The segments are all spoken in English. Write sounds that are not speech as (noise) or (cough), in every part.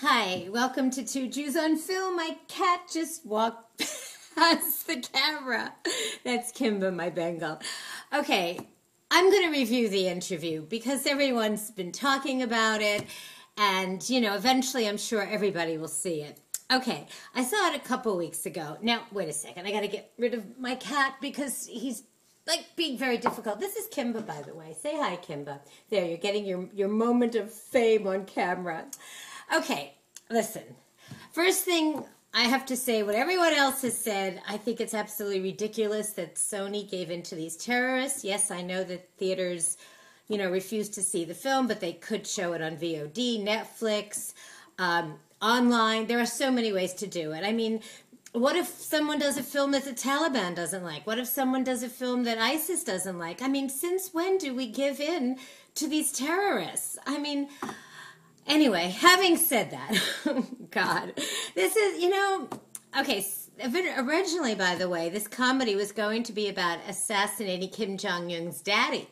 Hi, welcome to Two Jews on Film. My cat just walked (laughs) past the camera. That's Kimba, my Bengal. Okay, I'm going to review the interview because everyone's been talking about it, and you know, eventually I'm sure everybody will see it. Okay, I saw it a couple weeks ago. Now, wait a second, I got to get rid of my cat because he's like being very difficult. This is Kimba, by the way. Say hi, Kimba. There, you're getting your, your moment of fame on camera. Okay, listen. First thing I have to say, what everyone else has said, I think it's absolutely ridiculous that Sony gave in to these terrorists. Yes, I know that theaters, you know, refused to see the film, but they could show it on VOD, Netflix, um, online. There are so many ways to do it. I mean, what if someone does a film that the Taliban doesn't like? What if someone does a film that ISIS doesn't like? I mean, since when do we give in to these terrorists? I mean, Anyway, having said that, (laughs) God, this is, you know, okay, originally, by the way, this comedy was going to be about assassinating Kim Jong un's daddy.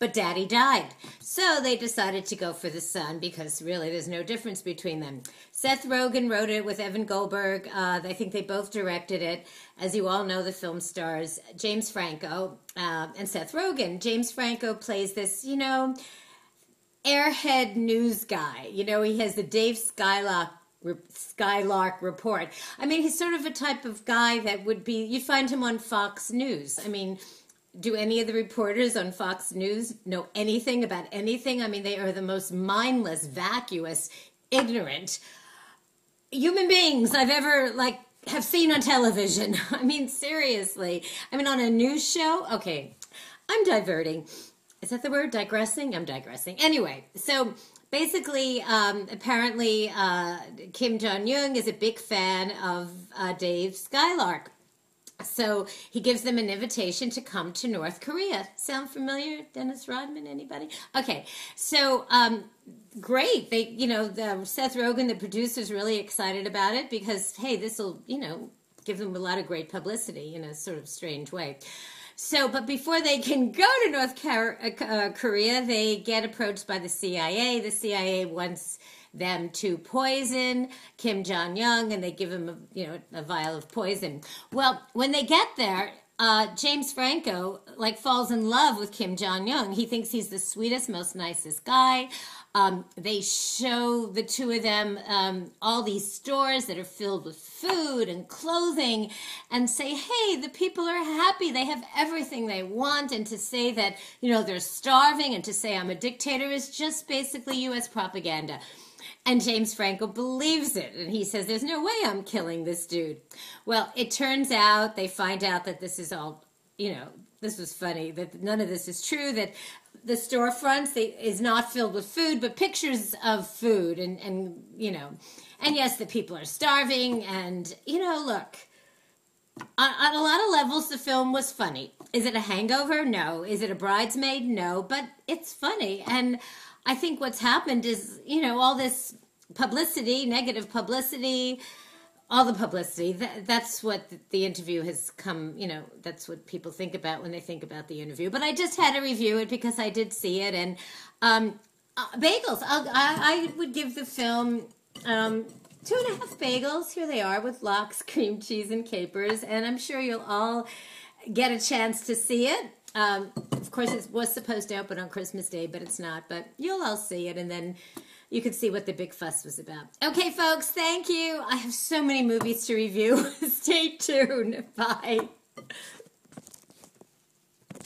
But daddy died. So they decided to go for the son because really there's no difference between them. Seth Rogen wrote it with Evan Goldberg. Uh, I think they both directed it. As you all know, the film stars James Franco uh, and Seth Rogen. James Franco plays this, you know, airhead news guy. You know, he has the Dave Skylark Skylark report. I mean, he's sort of a type of guy that would be, you'd find him on Fox News. I mean, do any of the reporters on Fox News know anything about anything? I mean, they are the most mindless, vacuous, ignorant human beings I've ever, like, have seen on television. (laughs) I mean, seriously. I mean, on a news show? Okay, I'm diverting is that the word? Digressing? I'm digressing. Anyway so basically um, apparently uh, kim jong-un is a big fan of uh, dave skylark. So he gives them an invitation to come to north korea. Sound familiar dennis rodman? Anybody? Okay. So um, great. They you know the, seth rogen the producer is really excited about it because hey this will you know give them a lot of great publicity in a sort of strange way so, but before they can (laughs) go to North uh, uh, Korea, they get approached by the CIA. The CIA wants them to poison Kim Jong Un, and they give him, a, you know, a vial of poison. Well, when they get there, uh, James Franco like falls in love with Kim Jong Un. He thinks he's the sweetest, most nicest guy. Um, they show the two of them um, all these stores that are filled with food and clothing and say, hey, the people are happy. They have everything they want. And to say that, you know, they're starving and to say I'm a dictator is just basically U.S. propaganda. And James Franco believes it. And he says, There's no way I'm killing this dude. Well, it turns out they find out that this is all, you know, this was funny, that none of this is true, that the storefronts is not filled with food, but pictures of food. And, and, you know, and yes, the people are starving. And, you know, look, on, on, a lot of levels, the film was funny. Is it a hangover? No. Is it a bridesmaid? No. But it's funny. And I think what's happened is, you know, all this publicity, negative publicity, all the publicity. That, that's what the interview has come, you know, that's what people think about when they think about the interview. But I just had to review it because I did see it. And um, uh, bagels, I'll, I, I would give the film um, two and a half bagels. Here they are with lox, (laughs) cream cheese, and capers. And I'm sure you'll all get a chance to see it. Um, of course, it was supposed to open on Christmas Day, but it's not. But you'll all see it, and then you can see what the big fuss was about. Okay, folks, thank you. I have so many movies to review. (laughs) Stay tuned. Bye.